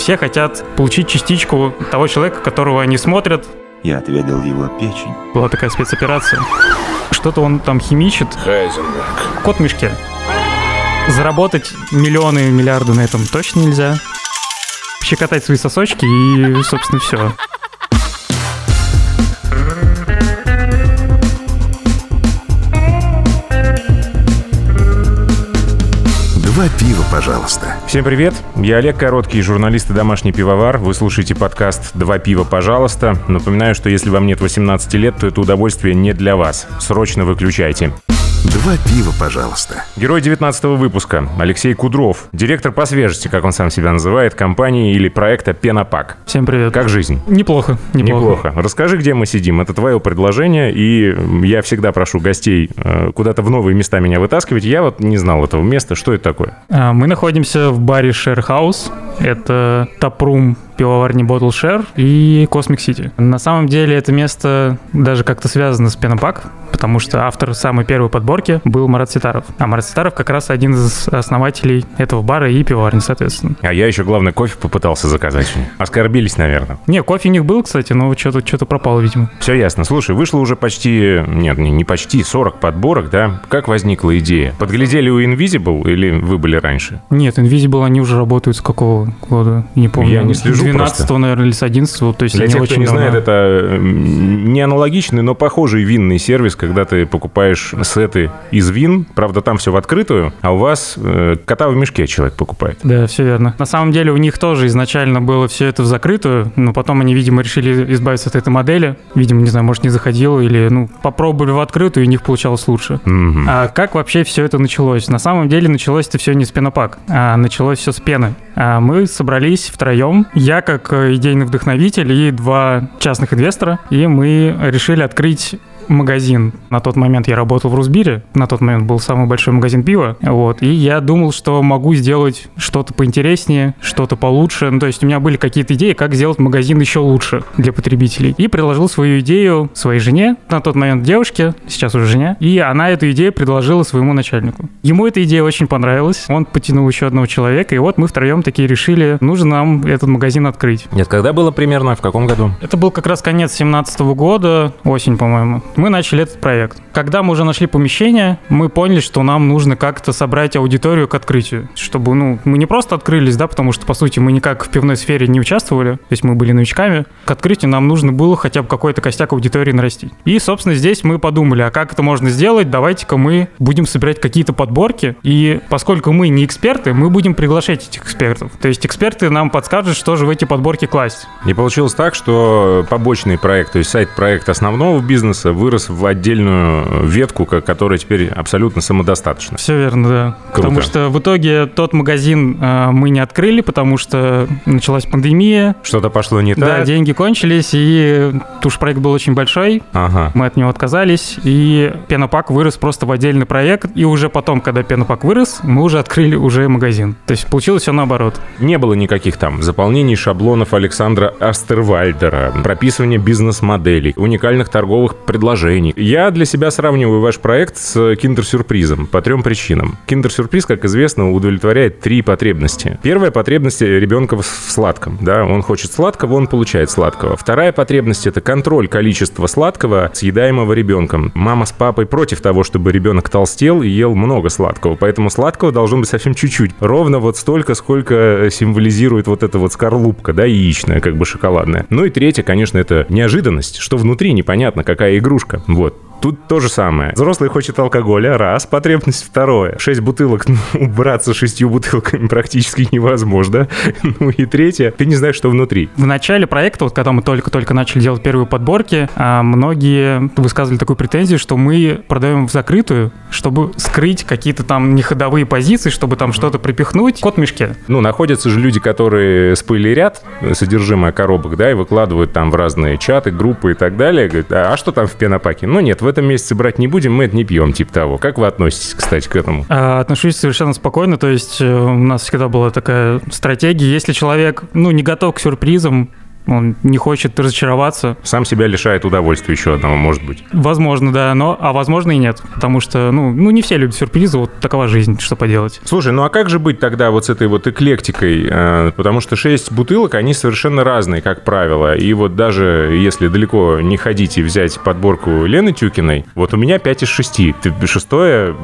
все хотят получить частичку того человека, которого они смотрят. Я отведал его печень. Была такая спецоперация. Что-то он там химичит. Хайзенберг. Кот в мешке. Заработать миллионы и миллиарды на этом точно нельзя. Щекотать свои сосочки и, собственно, все. Два пива, пожалуйста. Всем привет, я Олег Короткий, журналист и домашний пивовар. Вы слушаете подкаст «Два пива, пожалуйста». Напоминаю, что если вам нет 18 лет, то это удовольствие не для вас. Срочно выключайте. Два пива, пожалуйста. Герой 19 выпуска Алексей Кудров, директор по свежести, как он сам себя называет, компании или проекта «Пенопак». Всем привет. Как жизнь? Неплохо, неплохо. Расскажи, где мы сидим. Это твое предложение, и я всегда прошу гостей э, куда-то в новые места меня вытаскивать. Я вот не знал этого места. Что это такое? А, Мы находимся в баре House. Это тапрум пивоварни Bottle Share и Cosmic City. На самом деле это место даже как-то связано с Пенопак, потому что автор самой первой подборки был Марат Ситаров. А Марат Ситаров как раз один из основателей этого бара и пивоварни, соответственно. А я еще, главное, кофе попытался заказать. Оскорбились, наверное. Не, кофе у них был, кстати, но что-то что пропало, видимо. Все ясно. Слушай, вышло уже почти... Нет, не, не почти, 40 подборок, да? Как возникла идея? Подглядели у Invisible или вы были раньше? Нет, Invisible, они уже работают с какого года? Не помню. Я не слежу 12 просто. наверное, или с 11 то есть Для тех, очень кто не давно. знает, это не аналогичный, но похожий винный сервис, когда ты покупаешь сеты из вин, правда, там все в открытую, а у вас э, кота в мешке человек покупает. Да, все верно. На самом деле у них тоже изначально было все это в закрытую, но потом они, видимо, решили избавиться от этой модели. Видимо, не знаю, может, не заходило или, ну, попробовали в открытую, и у них получалось лучше. Мгм. А как вообще все это началось? На самом деле началось это все не с пенопак, а началось все с пены. А мы собрались втроем, я как э, идейный вдохновитель и два частных инвестора, и мы решили открыть магазин. На тот момент я работал в Русбире, на тот момент был самый большой магазин пива, вот, и я думал, что могу сделать что-то поинтереснее, что-то получше, ну, то есть у меня были какие-то идеи, как сделать магазин еще лучше для потребителей. И предложил свою идею своей жене, на тот момент девушке, сейчас уже жене, и она эту идею предложила своему начальнику. Ему эта идея очень понравилась, он потянул еще одного человека, и вот мы втроем такие решили, нужно нам этот магазин открыть. Нет, когда было примерно, в каком году? Это был как раз конец 17 года, осень, по-моему. Мы начали этот проект. Когда мы уже нашли помещение, мы поняли, что нам нужно как-то собрать аудиторию к открытию. Чтобы, ну, мы не просто открылись, да, потому что, по сути, мы никак в пивной сфере не участвовали, то есть мы были новичками. К открытию нам нужно было хотя бы какой-то костяк аудитории нарастить. И, собственно, здесь мы подумали, а как это можно сделать? Давайте-ка мы будем собирать какие-то подборки, и поскольку мы не эксперты, мы будем приглашать этих экспертов. То есть эксперты нам подскажут, что же в эти подборки класть. И получилось так, что побочный проект, то есть сайт-проект основного бизнеса вырос в отдельную ветку, ко- которая теперь абсолютно самодостаточна. Все верно, да. Круто. Потому что в итоге тот магазин э, мы не открыли, потому что началась пандемия, Что-то пошло не да, так. деньги кончились, и уж проект был очень большой, Ага. мы от него отказались, и Пенопак вырос просто в отдельный проект, и уже потом, когда Пенопак вырос, мы уже открыли уже магазин. То есть получилось все наоборот. Не было никаких там заполнений шаблонов Александра Астервальдера, прописывания бизнес-моделей, уникальных торговых предложений. Я для себя сравниваю ваш проект с киндер-сюрпризом по трем причинам. Киндер-сюрприз, как известно, удовлетворяет три потребности. Первая потребность ребенка в сладком. Да? Он хочет сладкого, он получает сладкого. Вторая потребность – это контроль количества сладкого, съедаемого ребенком. Мама с папой против того, чтобы ребенок толстел и ел много сладкого, поэтому сладкого должно быть совсем чуть-чуть. Ровно вот столько, сколько символизирует вот эта вот скорлупка, да, яичная, как бы шоколадная. Ну и третье, конечно, это неожиданность, что внутри непонятно, какая игрушка. Вот. Тут то же самое. Взрослый хочет алкоголя, раз, потребность второе. Шесть бутылок, ну, убраться шестью бутылками практически невозможно. Ну и третье, ты не знаешь, что внутри. В начале проекта, вот когда мы только-только начали делать первые подборки, а, многие высказывали такую претензию, что мы продаем в закрытую, чтобы скрыть какие-то там неходовые позиции, чтобы там что-то припихнуть. Кот в мешке. Ну, находятся же люди, которые спойлерят содержимое коробок, да, и выкладывают там в разные чаты, группы и так далее. Говорят, а, что там в пенопаке? Ну, нет, в этом месяце брать не будем, мы это не пьем, типа того. Как вы относитесь, кстати, к этому? А, Отношусь совершенно спокойно, то есть э, у нас всегда была такая стратегия, если человек, ну, не готов к сюрпризам, он не хочет разочароваться. Сам себя лишает удовольствия еще одного, может быть. Возможно, да, но, а возможно и нет, потому что, ну, ну не все любят сюрпризы, вот такова жизнь, что поделать. Слушай, ну а как же быть тогда вот с этой вот эклектикой? Э, Потому что шесть бутылок, они совершенно разные, как правило. И вот даже если далеко не ходить и взять подборку Лены Тюкиной, вот у меня 5 из 6. Ты шестое,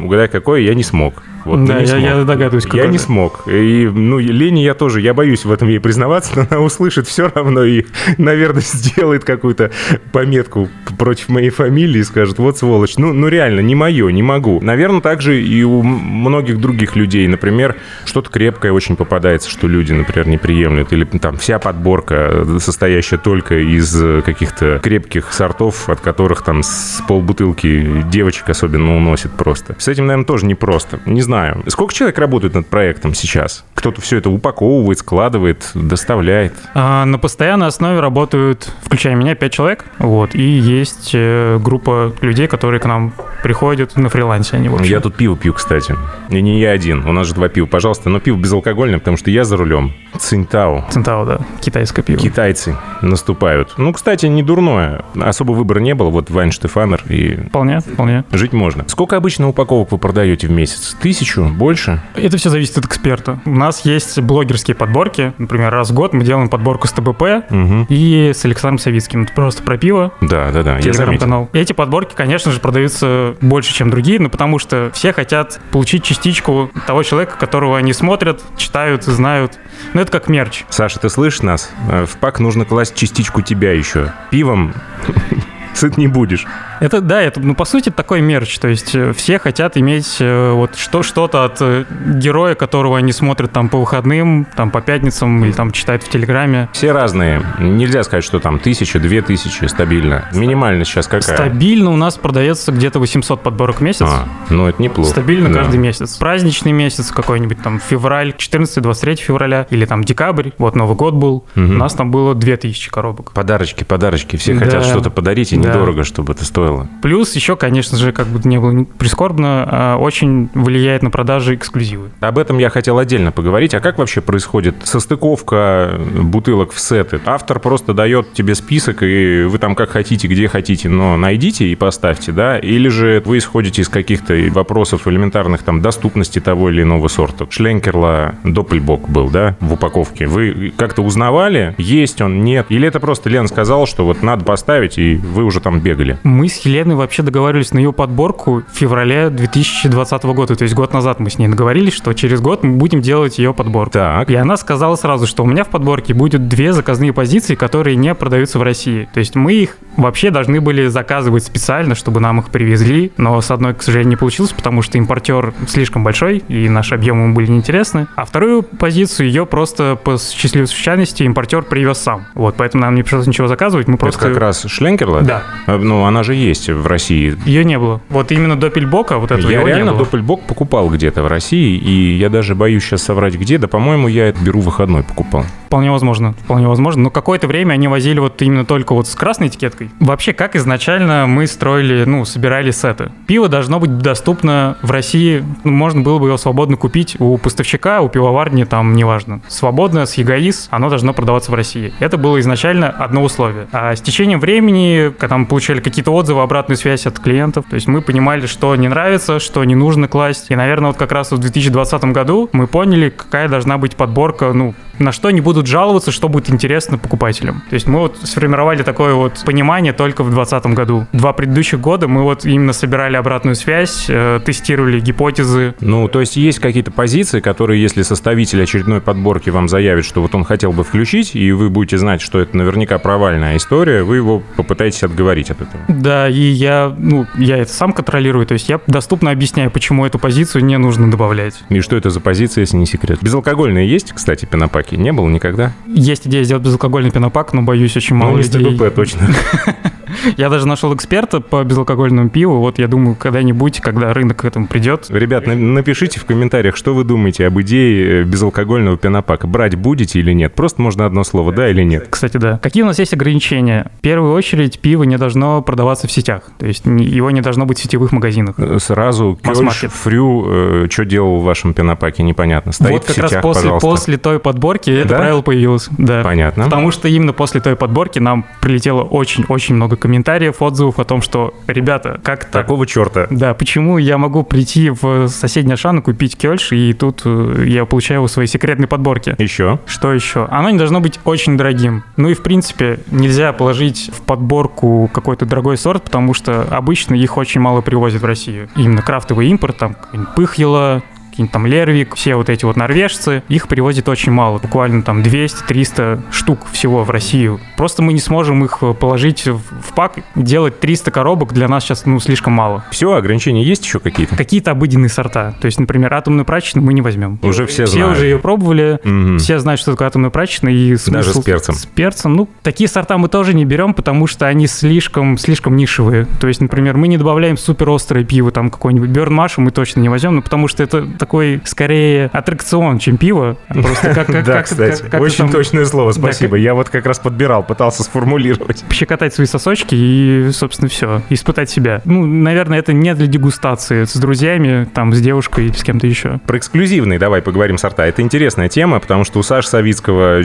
угадай какое, я не смог. Вот, да, я, смог. я догадываюсь, Я какой не это. смог. И, ну, Лене я тоже, я боюсь в этом ей признаваться, но она услышит все равно и, наверное, сделает какую-то пометку против моей фамилии и скажет, вот сволочь. Ну, ну реально, не мое, не могу. Наверное, также и у многих других людей. Например, что-то крепкое очень попадается, что люди, например, не приемлют. Или там вся подборка, э, состоящая только из э, каких-то крепких сортов, от которых там с полбутылки девочек особенно уносит просто. С этим, наверное, тоже непросто. Не знаю. Сколько человек работает над проектом сейчас? Кто-то все это упаковывает, складывает, доставляет. А, на постоянной основе работают, включая меня, пять человек. Вот. И есть э, группа людей, которые к нам приходят на фрилансе. Они, общем. Я тут пиво пью, кстати. И не я один. У нас же два пива. Пожалуйста, но пиво безалкогольное, потому что я за рулем. Цинтао. Центао, да, китайское пиво. Китайцы наступают. Ну, кстати, не дурное. Особо выбора не было. Вот Вайн Штефанер и Вполне, вполне. жить можно. Сколько обычно упаковок вы продаете в месяц? Тысячу? Больше? Это все зависит от эксперта. У нас есть блогерские подборки. Например, раз в год мы делаем подборку с ТБП Угу. и с Александром Савицким. Это просто про пиво. Да, да, да. Я. Телеграм-канал. Эти подборки, конечно же, продаются больше, чем другие, но потому что все хотят получить частичку того человека, которого они смотрят, читают, знают. Ну, это как мерч. Саша, ты слышишь нас? Э, В пак нужно класть частичку тебя еще. Пивом сыт не будешь. Это, да, это, ну, по сути, такой мерч. То есть э, все хотят иметь э, вот что, что-то от э, героя, которого они смотрят там по выходным, там по пятницам или там читают в Телеграме. Все разные. Нельзя сказать, что там тысяча, две тысячи стабильно. Минимально сейчас какая? Стабильно у нас продается где-то 800 подборок в месяц. А, ну это неплохо. Стабильно Да. каждый месяц. Праздничный месяц какой-нибудь там февраль, 14-23 февраля или там декабрь, вот Новый год был, Мгм. у нас там было 2000 коробок. Подарочки, подарочки. Все Да. хотят что-то подарить, и Да. недорого, чтобы это стоило. Плюс еще, конечно же, как бы не было прискорбно, а, очень влияет на продажи эксклюзивы. Об этом я хотел отдельно поговорить. А как вообще происходит состыковка бутылок в сеты? Автор просто дает тебе список, и вы там как хотите, где хотите, но найдите и поставьте, да? Или же вы исходите из каких-то вопросов элементарных там доступности того или иного сорта? Шленкерла Доппельбок был, да, в упаковке. Вы как-то узнавали, есть он, нет? Или это просто Лена сказала, что вот надо поставить, и вы уже там бегали? Мы с Еленой вообще договаривались на ее подборку в феврале 2020 года, то есть год назад мы с ней договорились, что через год мы будем делать ее подборку. Так. И она сказала сразу, что у меня в подборке будет две заказные позиции, которые не продаются в России. То есть мы их вообще должны были заказывать специально, чтобы нам их привезли, но с одной, к сожалению, не получилось, потому что импортер слишком большой, и наши объемы ему были неинтересны. А вторую позицию ее просто по счастливой случайности импортер привез сам. Вот, поэтому нам не пришлось ничего заказывать, мы просто... Это как раз Шленкерла? Да, А, Ну, она же есть в России. ее не было. Вот именно Доппельбока, вот этого я реально не было. Доппельбок покупал где-то в России, и я даже боюсь сейчас соврать где, да, по-моему, я это беру выходной покупал. Вполне возможно, вполне возможно. Но какое-то время они возили вот именно только вот с красной этикеткой. Вообще, как изначально мы строили, ну, собирали сеты. Пиво должно быть доступно в России. Ну, можно было бы его свободно купить у поставщика, у пивоварни, там, неважно. Свободно, с ЕГАИС, оно должно продаваться в России. Это было изначально одно условие. А с течением времени, когда мы получали какие-то отзывы, обратную связь от клиентов, то есть мы понимали, что не нравится, что не нужно класть. И, наверное, вот как раз в 2020 году мы поняли, какая должна быть подборка, ну, на что они будут жаловаться, что будет интересно покупателям. То есть мы вот сформировали такое вот понимание только в 2020 году. Два предыдущих года мы вот именно собирали обратную связь, э, тестировали гипотезы. Ну, то есть есть какие-то позиции, которые, если составитель очередной подборки вам заявит, что вот он хотел бы включить, и вы будете знать, что это наверняка провальная история, вы его попытаетесь отговорить от этого. Да, и я, ну, я это сам контролирую, то есть я доступно объясняю, почему эту позицию не нужно добавлять. И что это за позиция, если не секрет? Безалкогольные есть, кстати, пенопаки? Не было никогда? Есть идея сделать безалкогольный пенопак, но боюсь, очень мало ну, не людей. Точно. Я даже нашел эксперта по безалкогольному пиву. Вот я думаю, когда-нибудь, когда рынок к этому придет. Ребят, на- напишите в комментариях, что вы думаете об идее э, безалкогольного пенопака. Брать будете или нет? Просто можно одно слово, да или нет? Кстати, да. Какие у нас есть ограничения? В первую очередь, пиво не должно продаваться в сетях. То есть его не должно быть в сетевых магазинах. Э, Сразу Кёльш. Фрю, что делал в вашем пенопаке, непонятно. Стоит вот в как раз сетях, после, пожалуйста. после той подборки это Да? правило появилось. Да. Понятно. Потому что именно после той подборки нам прилетело очень-очень много комментариев, отзывов о том, что, ребята, как так? Какого черта? Да, почему я могу прийти в соседний Ашан и купить кельш, и тут э, я получаю его в своей секретной подборке? Еще? Что еще? Оно не должно быть очень дорогим. Ну и, в принципе, нельзя положить в подборку какой-то дорогой сорт, потому что обычно их очень мало привозят в Россию. Именно крафтовый импорт, там, Пыхьела, какие-нибудь там Лервик, все вот эти вот норвежцы, их привозят очень мало, буквально там 200-300 штук всего в Россию. Просто мы не сможем их э, положить в пак, делать 300 коробок для нас сейчас, ну, слишком мало. Все, ограничения есть еще какие-то? Какие-то обыденные сорта, то есть, например, атомную прачечную мы не возьмем. Уже все Все знают. уже ее пробовали, Мгм. все знают, что такое атомная прачечная и смысл Даже с перцем. С перцем. Ну, такие сорта мы тоже не берем, потому что они слишком, слишком нишевые. То есть, например, мы не добавляем супер острое пиво, там какой-нибудь Берн Машу мы точно не возьмем, ну, потому что это такой, скорее, аттракцион, чем пиво. Просто как, как, Да, как- кстати, как- как очень там точное слово, Да, спасибо. Я вот как раз подбирал, пытался сформулировать. Пощекотать свои сосочки и, собственно, все. Испытать себя. Ну, наверное, это не для дегустации с друзьями, там, с девушкой или с кем-то еще. Про эксклюзивные давай поговорим сорта. Это интересная тема, потому что у Саши Савицкого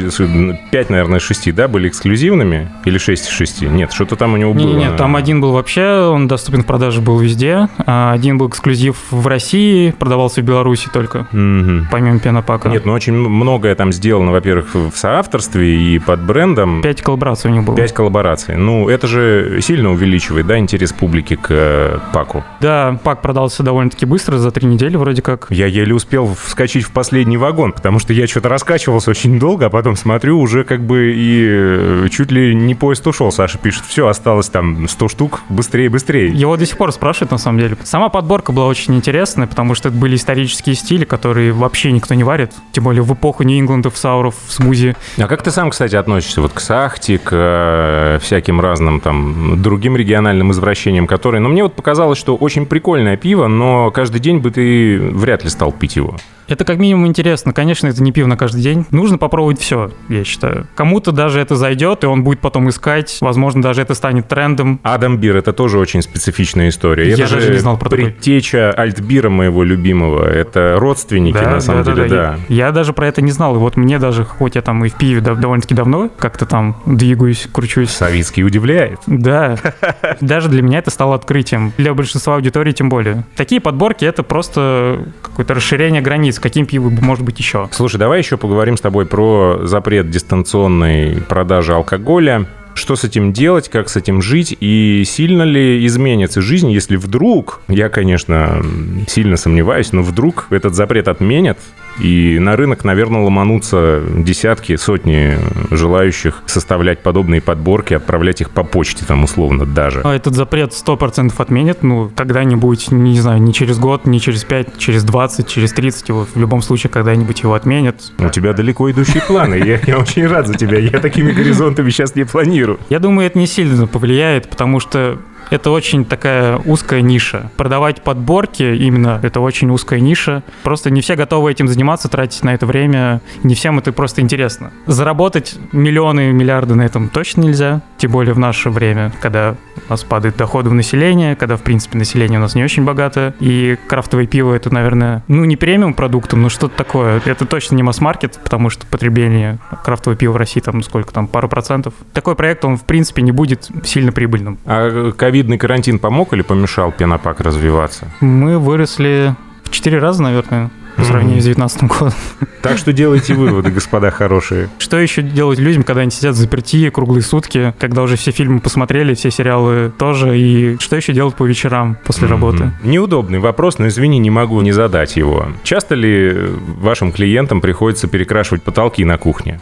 5, наверное, из 6, да, были эксклюзивными? Или 6 из 6? Нет, что-то там у него было. Не-не-не, там один был вообще, он доступен в продаже был везде. а Один был эксклюзив в России, продавался в Беларуси только, Мгм. помимо пенопака. Нет, ну очень многое там сделано, во-первых, в соавторстве и под брендом. Пять коллабораций у них было. Пять коллабораций. Ну, это же сильно увеличивает, да, интерес публики к э, паку. Да, пак продался довольно-таки быстро, за три недели вроде как. Я еле успел вскочить в последний вагон, потому что я что-то раскачивался очень долго, а потом смотрю, уже как бы и э, чуть ли не поезд ушел. Саша пишет, все, осталось там 100 штук, быстрее, быстрее. Его до сих пор спрашивают, на самом деле. Сама подборка была очень интересная, потому что это были исторические стили, которые вообще никто не варит. Тем более в эпоху Нью-Ингландов, сауров, смузи. А как ты сам, кстати, относишься вот к сахте, к э, всяким разным там другим региональным извращениям, которые... Ну, мне вот показалось, что очень прикольное пиво, но каждый день бы ты вряд ли стал пить его. Это как минимум интересно. Конечно, это не пиво на каждый день. Нужно попробовать все, я считаю. Кому-то даже это зайдет, и он будет потом искать. Возможно, даже это станет трендом. Адам Бир это тоже очень специфичная история. Я это даже же не знал про такой. предтеча Альтбира моего любимого. Это родственники, на самом деле, да. Я, я даже про это не знал. И вот мне даже, хоть я там и в пиве дов- довольно-таки давно как-то там двигаюсь, кручусь. Савицкий удивляет. Да, даже для меня это стало открытием. Для большинства аудитории тем более. Такие подборки — это просто какое-то расширение границ. Каким пивом может быть еще? Слушай, давай еще поговорим с тобой про запрет дистанционной продажи алкоголя. Что с этим делать, как с этим жить и сильно ли изменится жизнь, если вдруг, я, конечно, сильно сомневаюсь, но вдруг этот запрет отменят, и на рынок, наверное, ломанутся десятки, сотни желающих составлять подобные подборки, отправлять их по почте там условно даже. А Этот запрет 100% отменят, ну, когда-нибудь, не знаю, не через год, не через 5, через 20, через 30, его, в любом случае, когда-нибудь его отменят. У тебя далеко идущие планы, я, я очень рад за тебя, я такими горизонтами сейчас не планирую. Я думаю, это не сильно повлияет, потому что это очень такая узкая ниша. Продавать подборки именно это очень узкая ниша. Просто не все готовы этим заниматься, тратить на это время. Не всем это просто интересно. Заработать миллионы, миллиарды на этом точно нельзя. Тем более в наше время, когда у нас падают доходы в население, когда, в принципе, население у нас не очень богатое. И крафтовое пиво это, наверное, ну не премиум продуктом, но что-то такое. Это точно не масс-маркет, потому что потребление крафтового пива в России там сколько там, пару процентов. Такой проект, он, в принципе, не будет сильно прибыльным. А ковидный карантин помог или помешал пенопак развиваться? Мы выросли в четыре раза, наверное, по сравнению с 2019 годом. Так что делайте выводы, господа хорошие. Что еще делать людям, когда они сидят заперти круглые сутки, когда уже все фильмы посмотрели, все сериалы тоже, и что еще делать по вечерам после работы? Неудобный вопрос, но извини, не могу не задать его. Часто ли вашим клиентам приходится перекрашивать потолки на кухне?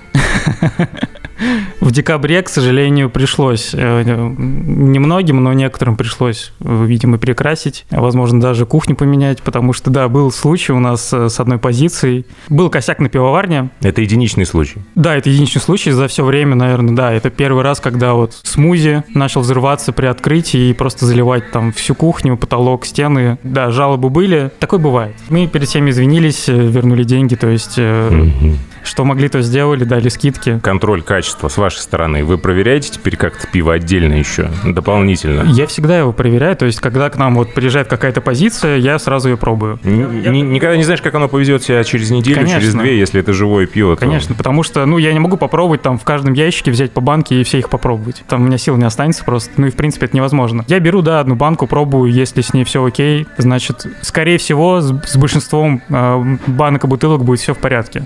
В декабре, к сожалению, пришлось э, немногим, но некоторым пришлось, видимо, перекрасить, возможно, даже кухню поменять, потому что, да, был случай у нас э, с одной позицией. Был косяк на пивоварне. Это единичный случай? Да, это единичный случай за все время, наверное, да. Это первый раз, когда вот смузи начал взрываться при открытии и просто заливать там всю кухню, потолок, стены. Да, жалобы были. Такое бывает. Мы перед всеми извинились, э, вернули деньги, то есть... Mm-hmm что могли, то сделали, дали скидки. Контроль качества с вашей стороны. Вы проверяете теперь как-то пиво отдельно еще, дополнительно? Я всегда его проверяю. То есть, когда к нам вот приезжает какая-то позиция, я сразу ее пробую. Н- я... Никогда не знаешь, как оно повезет себя через неделю, Конечно. через две, если это живое пиво. То... Конечно, потому что, ну, я не могу попробовать там в каждом ящике взять по банке и все их попробовать. Там у меня сил не останется просто. Ну и, в принципе, это невозможно. Я беру, да, одну банку, пробую, если с ней все окей, значит, скорее всего, с, с большинством э, банок и бутылок будет все в порядке.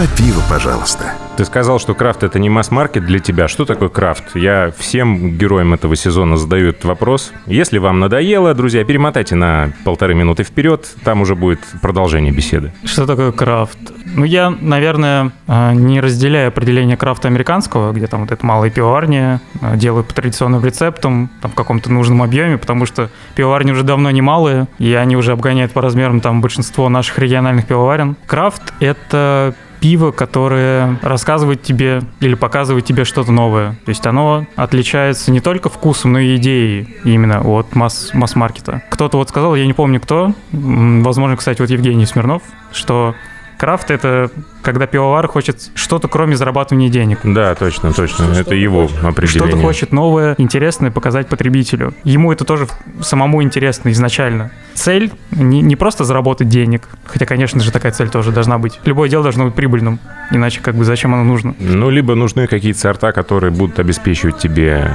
Два пива, пожалуйста. Ты сказал, что крафт это не масс-маркет для тебя. Что такое крафт? Я всем героям этого сезона задаю этот вопрос. Если вам надоело, друзья, перемотайте на полторы минуты вперед, там уже будет продолжение беседы. Что такое крафт? Ну, я, наверное, а, не разделяю определение крафта американского, где там вот это малые пивоварни а, делают по традиционным рецептам, там в каком-то нужном объеме, потому что пивоварни уже давно не малые, и они уже обгоняют по размерам там большинство наших региональных пивоварен. Крафт — это пиво, которое рассказывает тебе или показывает тебе что-то новое. То есть оно отличается не только вкусом, но и идеей именно от масс- масс-маркета. Кто-то вот сказал, я не помню кто, возможно, кстати, вот Евгений Смирнов, что крафт — это когда пивовар хочет что-то, кроме зарабатывания денег. Да, точно, точно. Что, это его определение. Что-то хочет новое, интересное показать потребителю. Ему это тоже самому интересно изначально. Цель не, не просто заработать денег, хотя, конечно же, такая цель тоже должна быть. Любое дело должно быть прибыльным, иначе как бы зачем оно нужно? Ну, либо нужны какие-то сорта, которые будут обеспечивать тебе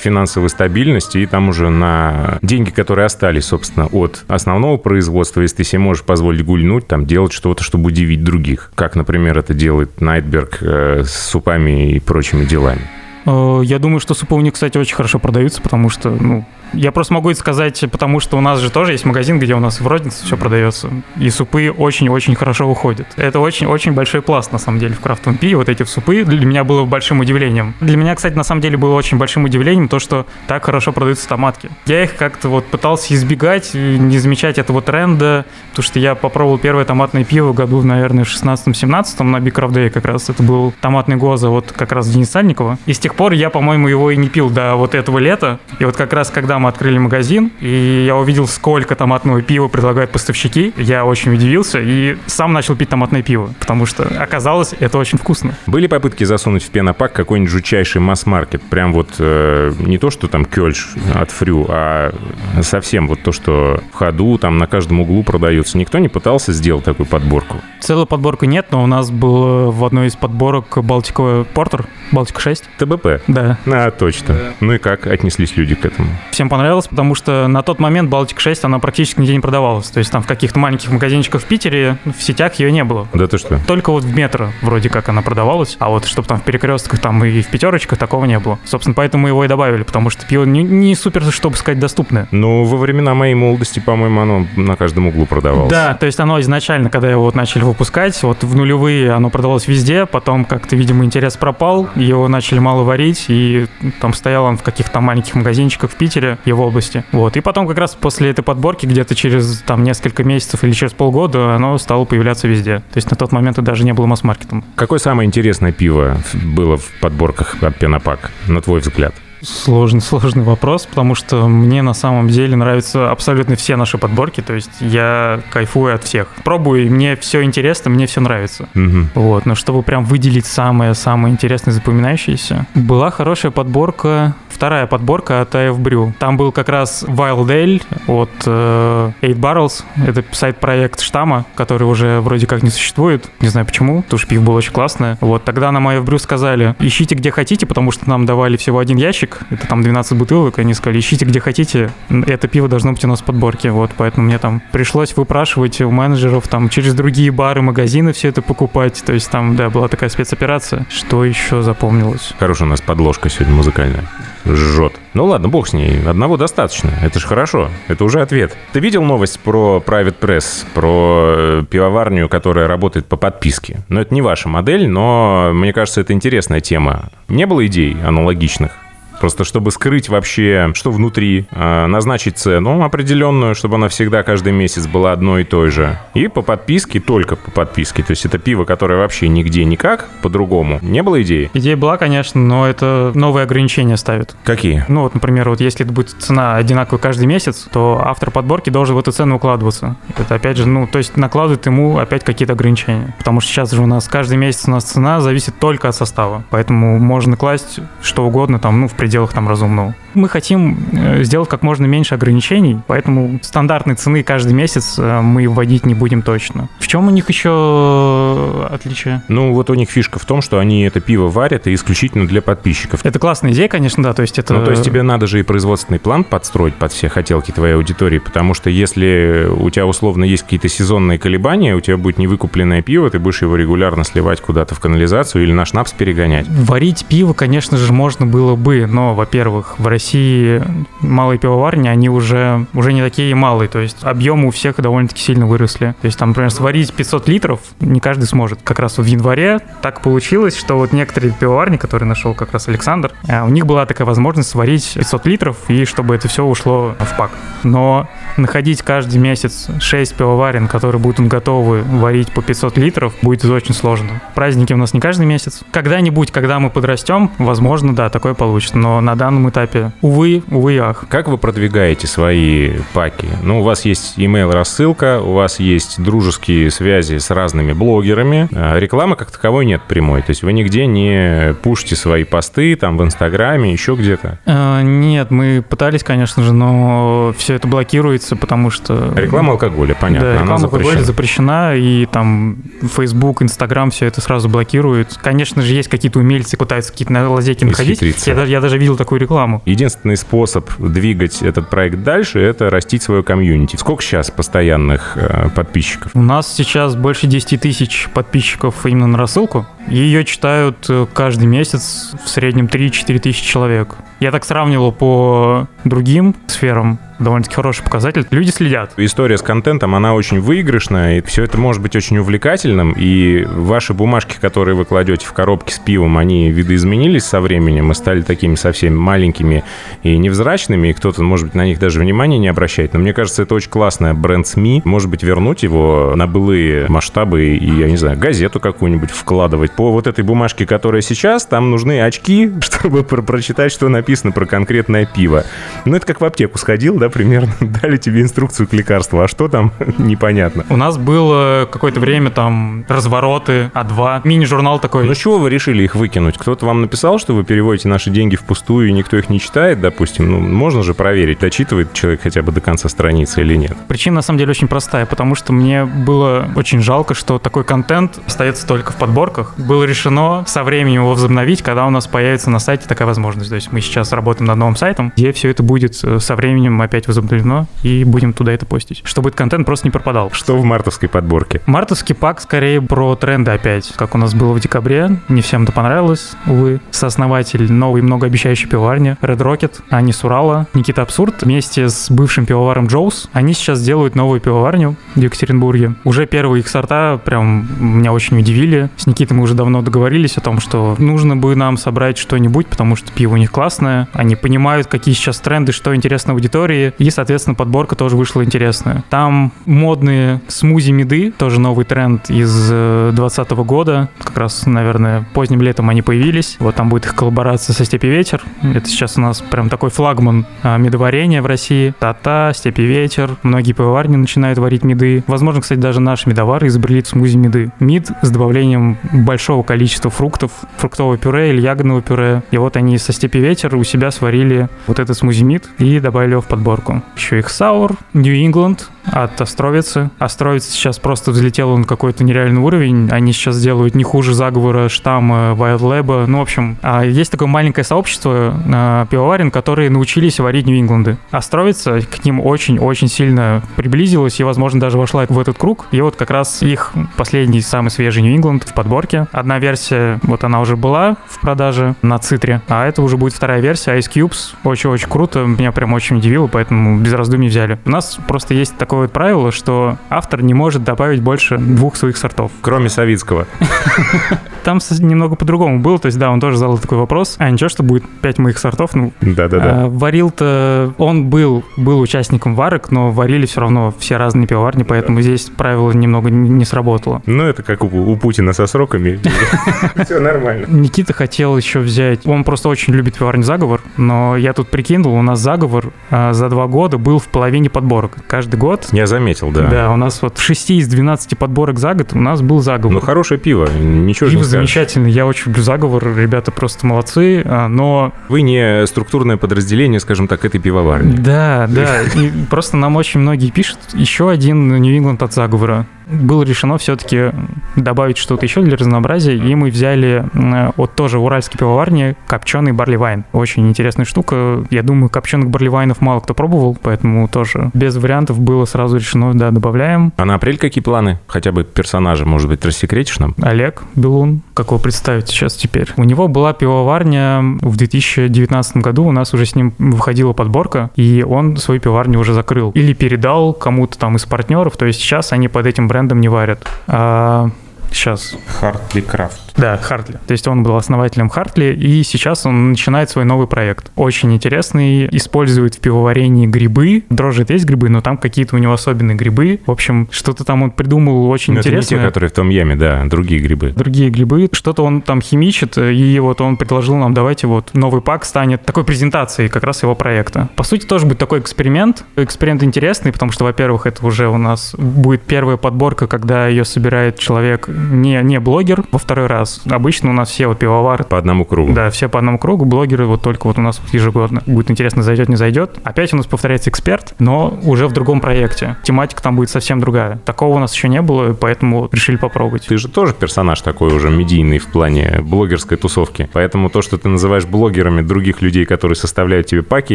финансовую стабильность, и там уже на деньги, которые остались, собственно, от основного производства, если ты себе можешь позволить гульнуть, там, делать что-то, чтобы удивить других как, например, это делает Найтберг э, с супами и прочими делами? Э, я думаю, что супы у них, кстати, очень хорошо продаются, потому что, ну, я просто могу это сказать, потому что у нас же тоже есть магазин, где у нас в рознице все продается. И супы очень-очень хорошо уходят. Это очень-очень большой пласт, на самом деле, в крафтовом пиве. Вот эти супы для меня было большим удивлением. Для меня, кстати, на самом деле было очень большим удивлением то, что так хорошо продаются томатки. Я их как-то вот пытался избегать, не замечать этого тренда, потому что я попробовал первое томатное пиво году, наверное, в 16-17 на Big Craft Day как раз. Это был томатный гоза вот как раз Денис Сальникова. И с тех пор я, по-моему, его и не пил до вот этого лета. И вот как раз когда мы открыли магазин, и я увидел, сколько томатного пива предлагают поставщики. Я очень удивился и сам начал пить томатное пиво, потому что оказалось, это очень вкусно. Были попытки засунуть в пенопак какой-нибудь жутчайший масс-маркет? Прям вот э, не то, что там кёльш от фрю, а совсем вот то, что в ходу, там на каждом углу продается. Никто не пытался сделать такую подборку? Целую подборку нет, но у нас был в одной из подборок Балтиковый Портер, Балтика 6. ТБП? Да. А, точно. Да. Ну и как отнеслись люди к этому? Всем понравилось, потому что на тот момент Балтика 6, она практически нигде не продавалась. То есть там в каких-то маленьких магазинчиках в Питере, в сетях ее не было. Да ты что? Только вот в метро вроде как она продавалась, а вот чтобы там в перекрестках там и в пятерочках такого не было. Собственно, поэтому его и добавили, потому что пиво не, не супер, чтобы сказать, доступное. Ну, во времена моей молодости, по-моему, оно на каждом углу продавалось. Да, то есть оно изначально, когда его вот начали выпускать, вот в нулевые оно продавалось везде, потом как-то, видимо, интерес пропал, его начали мало варить, и там стоял он в каких-то маленьких магазинчиках в Питере и в области. Вот. И потом как раз после этой подборки, где-то через там несколько месяцев или через полгода, оно стало появляться везде. То есть на тот момент это даже не было масс-маркетом. Какое самое интересное пиво было в подборках от Пенопак, на твой взгляд? Сложный, сложный вопрос, потому что мне на самом деле нравятся абсолютно все наши подборки, то есть я кайфую от всех. Пробую, и мне все интересно, мне все нравится. Угу. Вот, но чтобы прям выделить самое-самое интересное, запоминающееся, была хорошая подборка вторая подборка от AF Brew. Там был как раз Wild Ale от э, Eight Barrels. Это сайт-проект штамма, который уже вроде как не существует. Не знаю почему, потому что пиво было очень классное. Вот тогда нам AF Brew сказали, ищите где хотите, потому что нам давали всего один ящик, это там 12 бутылок, и они сказали, ищите где хотите, это пиво должно быть у нас в подборке. Вот, поэтому мне там пришлось выпрашивать у менеджеров там через другие бары, магазины все это покупать. То есть там, да, была такая спецоперация. Что еще запомнилось? Хорошая у нас подложка сегодня музыкальная. жжет. Ну ладно, бог с ней. Одного достаточно. Это же хорошо. Это уже ответ. Ты видел новость про Private Press, про э, пивоварню, которая работает по подписке? Но это не ваша модель, но мне кажется, это интересная тема. Не было идей аналогичных? Просто чтобы скрыть вообще, что внутри, э, назначить цену определенную, чтобы она всегда каждый месяц была одной и той же. И по подписке, только по подписке. То есть это пиво, которое вообще нигде никак по-другому. Не было идеи? Идея была, конечно, но это новые ограничения ставят. Какие? Ну вот, например, вот если это будет цена одинаковая каждый месяц, то автор подборки должен в эту цену укладываться. Это опять же, ну, то есть накладывает ему опять какие-то ограничения. Потому что сейчас же у нас каждый месяц у нас цена зависит только от состава. Поэтому можно класть что угодно там, ну, в пределах там разумного. Мы хотим э, сделать как можно меньше ограничений, поэтому стандартной цены каждый месяц э, мы вводить не будем точно. В чем у них еще отличие? Ну, вот у них фишка в том, что они это пиво варят и исключительно для подписчиков. Это классная идея, конечно, да, то есть это... Ну, то есть тебе надо же и производственный план подстроить под все хотелки твоей аудитории, потому что если у тебя условно есть какие-то сезонные колебания, у тебя будет невыкупленное пиво, ты будешь его регулярно сливать куда-то в канализацию или на шнапс перегонять. Варить пиво, конечно же, можно было бы, но, во-первых, в России малые пивоварни, они уже, уже не такие малые, то есть объемы у всех довольно-таки сильно выросли. То есть там, например, сварить 500 литров не каждый сможет. Как раз в январе так получилось, что вот некоторые пивоварни, которые нашел как раз Александр, э, у них была такая возможность сварить 500 литров, и чтобы это все ушло в пак. Но находить каждый месяц 6 пивоварен, которые будут готовы варить по 500 литров, будет очень сложно. Праздники у нас не каждый месяц. Когда-нибудь, когда мы подрастем, возможно, да, такое получится. Но на данном этапе, увы, увы ах. Как вы продвигаете свои паки? Ну, у вас есть email рассылка, у вас есть дружеские связи с разными блогерами. А рекламы как таковой нет прямой. То есть вы нигде не пушите свои посты там в Инстаграме, еще где-то? Э, нет, мы пытались, конечно же, но все это блокируется, потому что... Реклама алкоголя, понятно. Да, реклама алкоголя запрещена, и там Facebook, Instagram все это сразу блокирует. Конечно же, есть какие-то умельцы, пытаются какие-то лазейки находить. Я, я даже видел такую рекламу. Единственный способ двигать этот проект дальше – это растить свою комьюнити. Сколько сейчас постоянных э, подписчиков? У нас сейчас больше 10 тысяч подписчиков именно на рассылку. Ее читают э, каждый месяц в среднем 3-4 тысячи человек. Я так сравнивал по другим сферам довольно-таки хороший показатель. Люди следят. История с контентом, она очень выигрышная, и все это может быть очень увлекательным, и ваши бумажки, которые вы кладете в коробки с пивом, они видоизменились со временем и стали такими совсем маленькими и невзрачными, и кто-то, может быть, на них даже внимания не обращает. Но мне кажется, это очень классная бренд СМИ. Может быть, вернуть его на былые масштабы и, я не знаю, газету какую-нибудь вкладывать. По вот этой бумажке, которая сейчас, там нужны очки, чтобы про прочитать, что написано про конкретное пиво. Ну, это как в аптеку сходил, да, да, примерно дали тебе инструкцию к лекарству, а что там, непонятно. У нас было какое-то время там развороты, А2, мини-журнал такой. Ну, с чего вы решили их выкинуть? Кто-то вам написал, что вы переводите наши деньги впустую, и никто их не читает, допустим? Ну, можно же проверить, дочитывает человек хотя бы до конца страницы или нет. Причина, на самом деле, очень простая, потому что мне было очень жалко, что такой контент остается только в подборках. Было решено со временем его возобновить, когда у нас появится на сайте такая возможность. То есть мы сейчас работаем над новым сайтом, где все это будет э, со временем опять возобновлено, и будем туда это постить, чтобы этот контент просто не пропадал. Что в мартовской подборке? Мартовский пак скорее про тренды опять, как у нас было в декабре. Не всем это понравилось, увы. Сооснователь новой многообещающей пивоварни Red Rocket, они с Урала, Никита Абсурд, вместе с бывшим пивоваром Джоус, они сейчас делают новую пивоварню в Екатеринбурге. Уже первые их сорта прям меня очень удивили. С Никитой мы уже давно договорились о том, что нужно бы нам собрать что-нибудь, потому что пиво у них классное. Они понимают, какие сейчас тренды, что интересно аудитории, и, соответственно, подборка тоже вышла интересная. Там модные смузи-меды, тоже новый тренд из 2020 э, года. Как раз, наверное, поздним летом они появились. Вот там будет их коллаборация со Степи Ветер. Это сейчас у нас прям такой флагман а, медоварения в России. Тата, Степи Ветер. Многие пивоварни начинают варить меды. Возможно, кстати, даже наши медовары изобрели смузи-меды. Мид с добавлением большого количества фруктов, фруктового пюре или ягодного пюре. И вот они со Степи Ветер у себя сварили вот этот смузи-мид и добавили его в подбор подборку. Еще их Саур, Нью-Ингланд, от Островицы. Островец сейчас просто взлетел на какой-то нереальный уровень. Они сейчас делают не хуже заговора штамма Wild Lab. Ну, в общем, а есть такое маленькое сообщество э, пивоварен, которые научились варить Нью-Ингланды. Островица к ним очень-очень сильно приблизилась и, возможно, даже вошла в этот круг. И вот как раз их последний, самый свежий Нью-Ингланд в подборке. Одна версия, вот она уже была в продаже на Цитре, а это уже будет вторая версия Ice Cubes. Очень-очень круто, меня прям очень удивило, поэтому без раздумий взяли. У нас просто есть такое вот правило, что автор не может добавить больше двух своих сортов. Кроме Савицкого. Там немного по-другому было, то есть, да, он тоже задал такой вопрос. А ничего, что будет пять моих сортов? Ну, Да-да-да. а, варил-то... Он был, был участником варок, но варили все равно все разные пивоварни, поэтому здесь правило немного не сработало. Ну, это как у, у Путина со сроками. Все нормально. Никита хотел еще взять... Он просто очень любит пивоварню «Заговор», но я тут прикинул, у нас «Заговор» а, за два года был в половине подборок. Каждый год Я заметил, да. Да, у нас вот в 6 из 12 подборок за год у нас был заговор. Ну, хорошее пиво, ничего же Пиво не замечательно, я очень люблю заговор, ребята просто молодцы, а, но Вы не структурное подразделение, скажем так, этой пивоварни. да, да, и просто нам очень многие пишут еще один Нью-Ингланд от заговора. Было решено все-таки добавить что-то еще для разнообразия, и мы взяли м, от тоже уральской пивоварни копченый барли вайн. Очень интересная штука. Я думаю, копченых барли вайнов мало кто пробовал, поэтому тоже без вариантов было сразу решено, да, добавляем. А на апрель какие планы? Хотя бы персонажа, может быть, рассекретишь нам? Олег Белун, как его представить сейчас теперь? У него была пивоварня в 2019 году, у нас уже с ним выходила подборка, и он свою пивоварню уже закрыл. Или передал кому-то там из партнеров, то есть сейчас они под этим брендом не варят. А, сейчас. Хартли Крафт. Да, Хартли. То есть он был основателем Хартли, и сейчас он начинает свой новый проект. Очень интересный, использует в пивоварении грибы. Дрожжит есть грибы, но там какие-то у него особенные грибы. В общем, что-то там он придумал очень Ну, это не те, интересное которые в том яме, да, другие грибы. другие грибы. Что-то он там химичит, и вот он предложил нам, давайте вот новый пак станет такой презентацией как раз его проекта. По сути, тоже будет такой эксперимент. Эксперимент интересный, потому что, во-первых, это уже у нас будет первая подборка, когда ее собирает человек не, не блогер во второй раз. Обычно у нас все вот пивовары По одному кругу. да, все по одному кругу, блогеры вот только вот у нас ежегодно. Будет интересно, зайдет, не зайдет. Опять у нас повторяется эксперт, но уже в другом проекте. Тематика там будет совсем другая. Такого у нас еще не было, поэтому решили попробовать. Ты же тоже персонаж такой уже медийный в плане блогерской тусовки. Поэтому то, что ты называешь блогерами других людей, которые составляют тебе паки,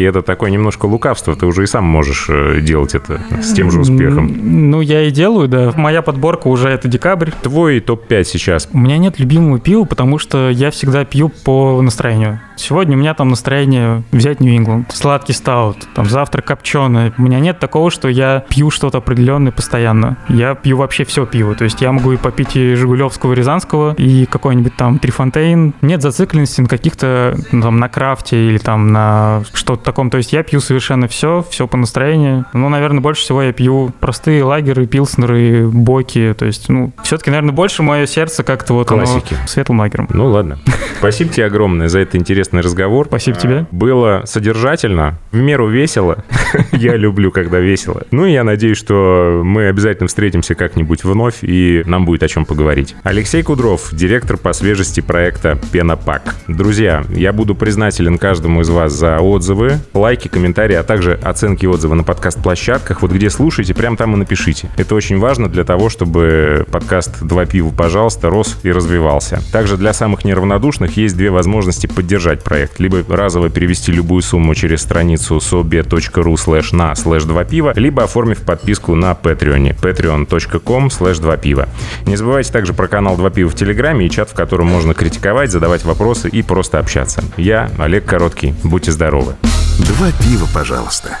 это такое немножко лукавство. Ты уже и сам можешь э, делать это с тем же успехом. Ну, я и делаю, да. Моя подборка уже это декабрь. Твой топ-5 сейчас. У меня нет любимого пива, потому что я всегда пью по настроению. Сегодня у меня там настроение взять Нью-Ингланд, сладкий стаут, там завтра копченое. У меня нет такого, что я пью что-то определенное постоянно. Я пью вообще все пиво. То есть я могу и попить и Жигулевского, и Рязанского, и какой-нибудь там Трифонтейн. Нет зацикленности на каких-то ну, там на крафте или там на что-то таком. То есть я пью совершенно все, все по настроению. Ну, наверное, больше всего я пью простые лагеры, пилснеры, боки. То есть, ну, все-таки, наверное, больше мое сердце как-то вот оно Классики. светлым лагером. Ну ладно. Спасибо тебе огромное за этот интересный разговор. Спасибо тебе. Было содержательно, в меру весело. Я люблю, когда весело. Ну и я надеюсь, что мы обязательно встретимся как-нибудь вновь, и нам будет о чем поговорить. Алексей Кудров, директор по свежести проекта Пенопак. Друзья, я буду признателен каждому из вас за отзывы, лайки, комментарии, а также оценки и отзывы на подкаст-площадках. Вот где слушаете, прям там и напишите. Это очень важно для того, чтобы подкаст «Два пива, пожалуйста» рос и развивался. Также для самых неравнодушных есть две возможности поддержать проект. Либо разово перевести любую сумму через страницу sobe.ru slash на slash 2 пива, либо оформив подписку на Patreon. patreon.com slash 2 пива. Не забывайте также про канал 2 пива в Телеграме и чат, в котором можно критиковать, задавать вопросы и просто общаться. Я Олег Короткий. Будьте здоровы. Два пива, пожалуйста.